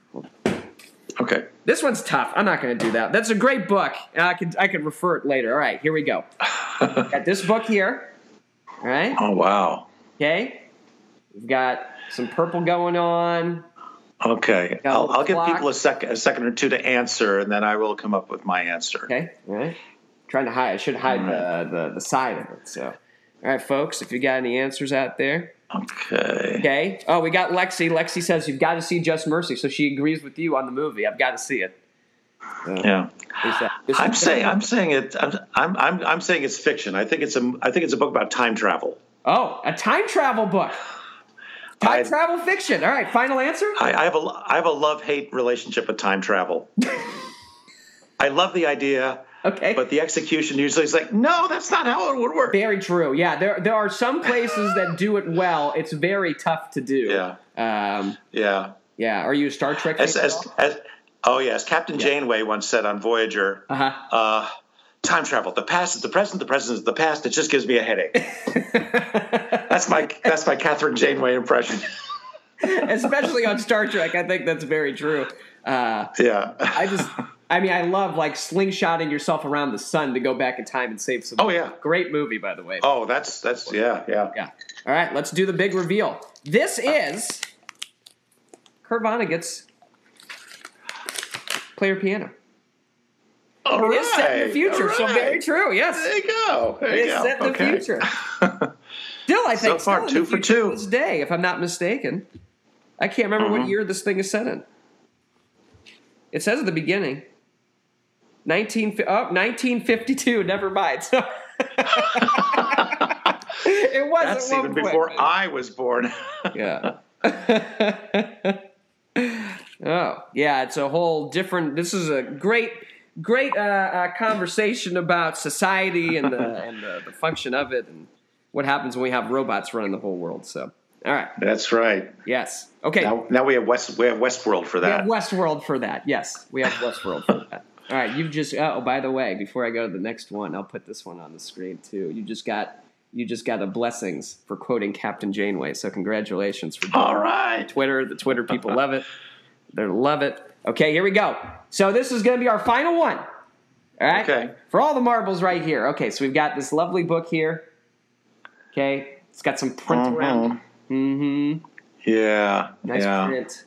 S2: Okay.
S1: This one's tough. I'm not going to do that. That's a great book. Uh, I could I could refer it later. All right, here we go. <laughs> got this book here. All right.
S2: Oh wow.
S1: Okay. We've got some purple going on.
S2: Okay. I'll, I'll give people a second, a second or two to answer, and then I will come up with my answer.
S1: Okay. All right. Trying to hide. I should hide the, the the side of it. So, all right, folks. If you got any answers out there,
S2: Okay.
S1: okay. Oh, we got Lexi. Lexi says you've got to see Just Mercy, so she agrees with you on the movie. I've got to see it.
S2: Yeah.
S1: Is that- this
S2: I'm saying. I'm saying it. I'm, I'm. I'm. I'm saying it's fiction. I think it's a. I think it's a book about time travel.
S1: Oh, a time travel book. Time
S2: I-
S1: travel fiction. All right. Final answer.
S2: I, I have a. I have a love hate relationship with time travel. <laughs> I love the idea,
S1: Okay.
S2: but the execution usually is like, no, that's not how it would work.
S1: Very true. Yeah, there there are some places that do it well. It's very tough to do.
S2: Yeah.
S1: Um,
S2: Yeah.
S1: yeah. Are you a Star Trek?
S2: As, as, as, oh yes, Captain Janeway once said on Voyager,
S1: uh huh.
S2: uh, "Time travel. The past is the present. The present is the past. It just gives me a headache." <laughs> that's my that's my Kathryn Janeway impression.
S1: Especially on Star Trek, I think that's very true. Uh,
S2: Yeah.
S1: I just, I mean, I love like slingshotting yourself around the sun to go back in time and save some.
S2: Oh, yeah.
S1: great movie by the way.
S2: Oh, that's that's yeah yeah.
S1: Yeah. All right, let's do the big reveal. This is Kurt Vonnegut's player piano.
S2: All
S1: It is set in the future,
S2: all
S1: so very true. Yes,
S2: There you go. There
S1: it
S2: you
S1: is
S2: go.
S1: set in the
S2: Okay.
S1: future. <laughs> Still, I think
S2: So far, two for two.
S1: this day, if I'm not mistaken. I can't remember what
S2: Mhm.
S1: year this thing is set in. It says at the beginning. 19, oh, 1952, <laughs> never mind. So <laughs> it was
S2: That's even
S1: point,
S2: before
S1: but-
S2: I was born. <laughs>
S1: yeah. oh, yeah, it's a whole different. This is a great, great uh, uh, conversation about society and the and the, the function of it and what happens when we have robots running the whole world. So, all right,
S2: That's right.
S1: yes, okay.
S2: Now, now we have West we have Westworld for
S1: we have
S2: that.
S1: Westworld for that. Yes, we have Westworld for that. All right, you've just. Oh, by the way, before I go to the next one, I'll put this one on the screen too. You just got. You just got a blessings for quoting Captain Janeway. So congratulations for
S2: All right.
S1: Twitter. The Twitter people love it. They love it. Okay, here we go. So this is going to be our final one. All right.
S2: Okay.
S1: For all the marbles right here. Okay, so we've got this lovely book here. Okay, it's got some print around. it. Mm-hmm.
S2: Yeah.
S1: Nice
S2: yeah.
S1: print.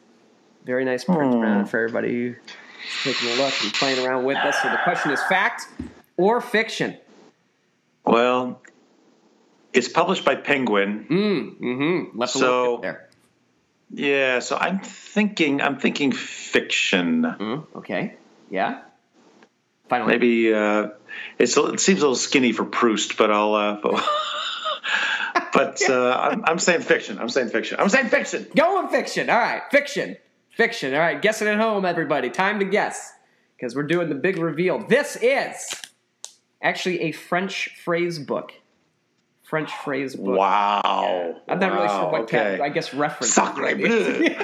S1: Very nice print
S2: Hmm.
S1: around for everybody taking a look and playing around with us. So the question is fact or fiction?
S2: Well, it's published by Penguin.
S1: Mm, mm-hmm. Left a little
S2: So-
S1: bit there.
S2: Yeah, so I'm thinking I'm thinking fiction.
S1: Mm, okay. Yeah. Final.
S2: Maybe uh, it's a, it seems a little skinny for Proust, but I'll. Uh, <laughs> but but <laughs> uh, I'm, I'm saying fiction. I'm saying fiction. I'm saying fiction.
S1: Go with fiction. All right, fiction. Fiction. All right, guessing at home, everybody. Time to guess because we're doing the big reveal. This is actually a French phrase book. French phrase book.
S2: Wow.
S1: I'm not really sure
S2: Wow,
S1: what
S2: okay.
S1: I guess reference.
S2: Sacre bleu. <laughs>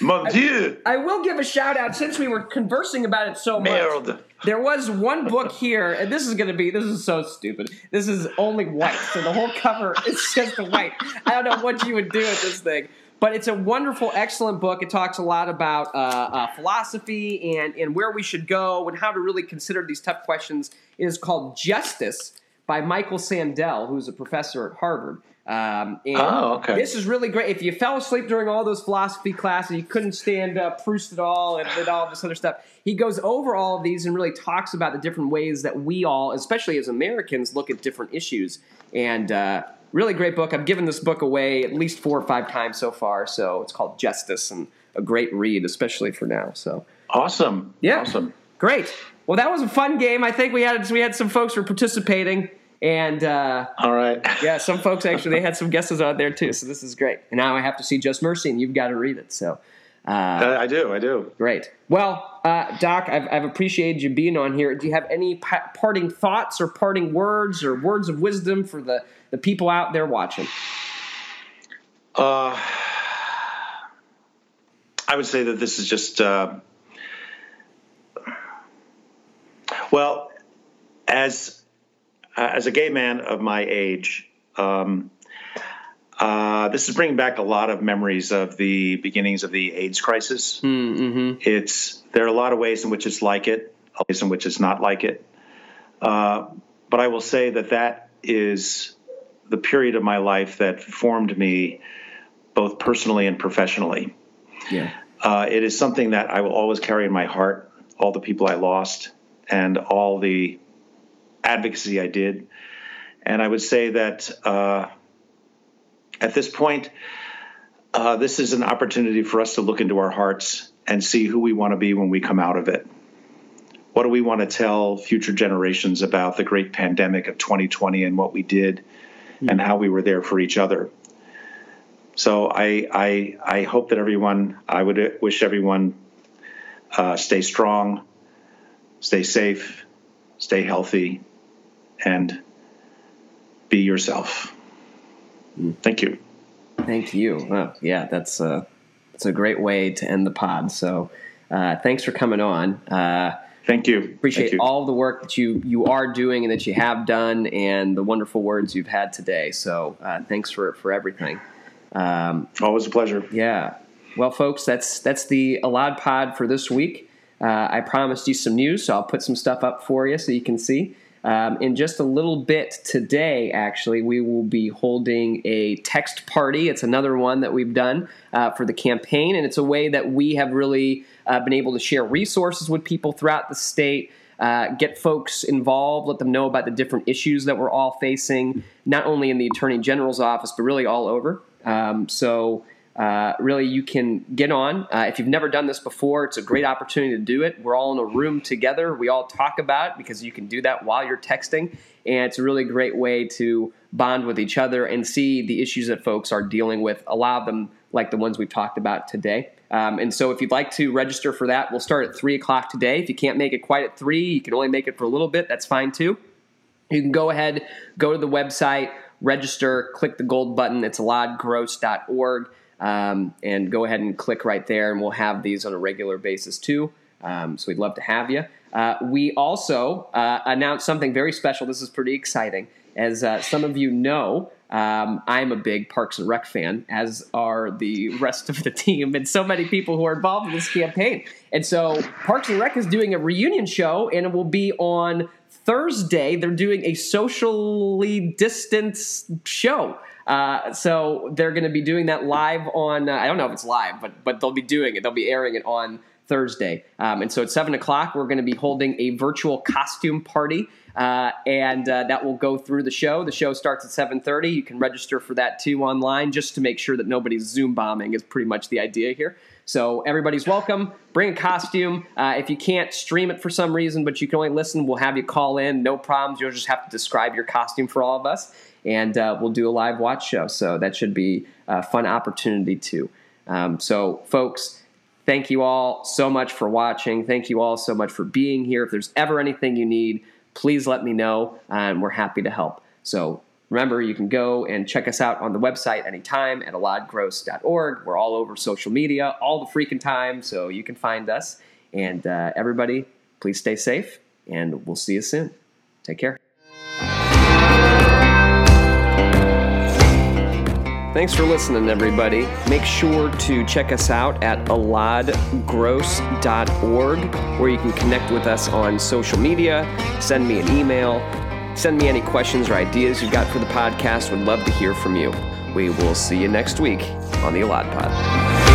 S2: Mon Dieu.
S1: I will give a shout out since we were conversing about it so much.
S2: Merde.
S1: There was one book here, and this is going to be this is so stupid. This is only white, so the whole cover is just white. I don't know what you would do with this thing, but it's a wonderful, excellent book. It talks a lot about uh, uh, philosophy and and where we should go and how to really consider these tough questions. It is called Justice by Michael Sandel, who's a professor at Harvard. Um, and
S2: Oh, okay.
S1: This is really great. If you fell asleep during all those philosophy classes, you couldn't stand uh, Proust at all, and, and all this other stuff. He goes over all of these and really talks about the different ways that we all, especially as Americans, look at different issues. And uh, really great book. I've given this book away at least four or five times so far. So it's called Justice, and a great read, especially for now. So
S2: Awesome.
S1: Yeah.
S2: Awesome.
S1: great. Well, that was a fun game. I think we had we had some folks were participating, and. Uh,
S2: All right. <laughs>
S1: yeah, some folks actually they had some guesses out there too, so this is great. And now I have to see Just Mercy, and you've got to read it. So uh,
S2: I do. I do.
S1: great. Well, uh, Doc, I've, I've appreciated you being on here. Do you have any pa- parting thoughts or parting words or words of wisdom for the the people out there watching?
S2: Uh, I would say that this is just, uh, well, as uh, as a gay man of my age, um, uh, this is bringing back a lot of memories of the beginnings of the AIDS crisis.
S1: Mm-hmm.
S2: It's there are a lot of ways in which it's like it, ways in which it's not like it. Uh, but I will say that that is the period of my life that formed me both personally and professionally.
S1: Yeah.
S2: Uh, it is something that I will always carry in my heart. All the people I lost and all the advocacy I did. And I would say that uh, at this point, uh, this is an opportunity for us to look into our hearts and see who we want to be when we come out of it. What do we want to tell future generations about the great pandemic of 2020 and what we did and how we were there for each other? So I, I, I hope that everyone, I would wish everyone uh, stay strong, stay safe, stay healthy, and be yourself. Thank you.
S1: Thank you. Oh, yeah, that's a that's a great way to end the pod. So, uh, thanks for coming on. Uh,
S2: Thank you.
S1: appreciate
S2: Thank you.
S1: all the work that you you are doing and that you have done and the wonderful words you've had today so uh, thanks for for everything um,
S2: Always a pleasure.
S1: yeah well folks that's that's the Elad Pod for this week uh, i promised you some news so i'll put some stuff up for you so you can see um, in just a little bit today actually we will be holding a text party it's another one that we've done uh, for the campaign and it's a way that we have really uh, been able to share resources with people throughout the state uh, get folks involved, let them know about the different issues that we're all facing, not only in the Attorney General's office, but really all over. Um, so, uh, really, you can get on. Uh, if you've never done this before, it's a great opportunity to do it. We're all in a room together. We all talk about it because you can do that while you're texting. And it's a really great way to bond with each other and see the issues that folks are dealing with, a lot of them like the ones we've talked about today. Um, and so, if you'd like to register for that, we'll start at 3 o'clock today. If you can't make it quite at 3, you can only make it for a little bit, that's fine too. You can go ahead, go to the website, register, click the gold button. It's eladgross.org, um, and go ahead and click right there, and we'll have these on a regular basis too. Um, so we'd love to have you. Uh, we also uh, announced something very special. This is pretty exciting. As uh, some of you know, um, I'm a big Parks and Rec fan, as are the rest of the team, and so many people who are involved in this campaign. And so, Parks and Rec is doing a reunion show, and it will be on Thursday. They're doing a socially distanced show. Uh, so they're going to be doing that live on. Uh, I don't know if it's live, but but they'll be doing it. They'll be airing it on Thursday. Um, and so at seven o'clock, we're going to be holding a virtual costume party, uh, and uh, that will go through the show. The show starts at seven thirty. You can register for that too online, just to make sure that nobody's Zoom bombing. Is pretty much the idea here. So everybody's welcome. Bring a costume. Uh, if you can't stream it for some reason, but you can only listen, we'll have you call in. No problems. You'll just have to describe your costume for all of us, and uh, we'll do a live watch show. So that should be a fun opportunity too. Um, so, folks, thank you all so much for watching. Thank you all so much for being here. If there's ever anything you need, please let me know, and we're happy to help. So, remember, you can go and check us out on the website anytime at eladgross.org. We're all over social media all the freaking time, so you can find us. And uh, everybody, please stay safe, and we'll see you soon. Take care. Thanks for listening, everybody. Make sure to check us out at eladgross.org, where you can connect with us on social media, send me an email, send me any questions or ideas you've got for the podcast. Would love to hear from you. We will see you next week on the Elad Pod.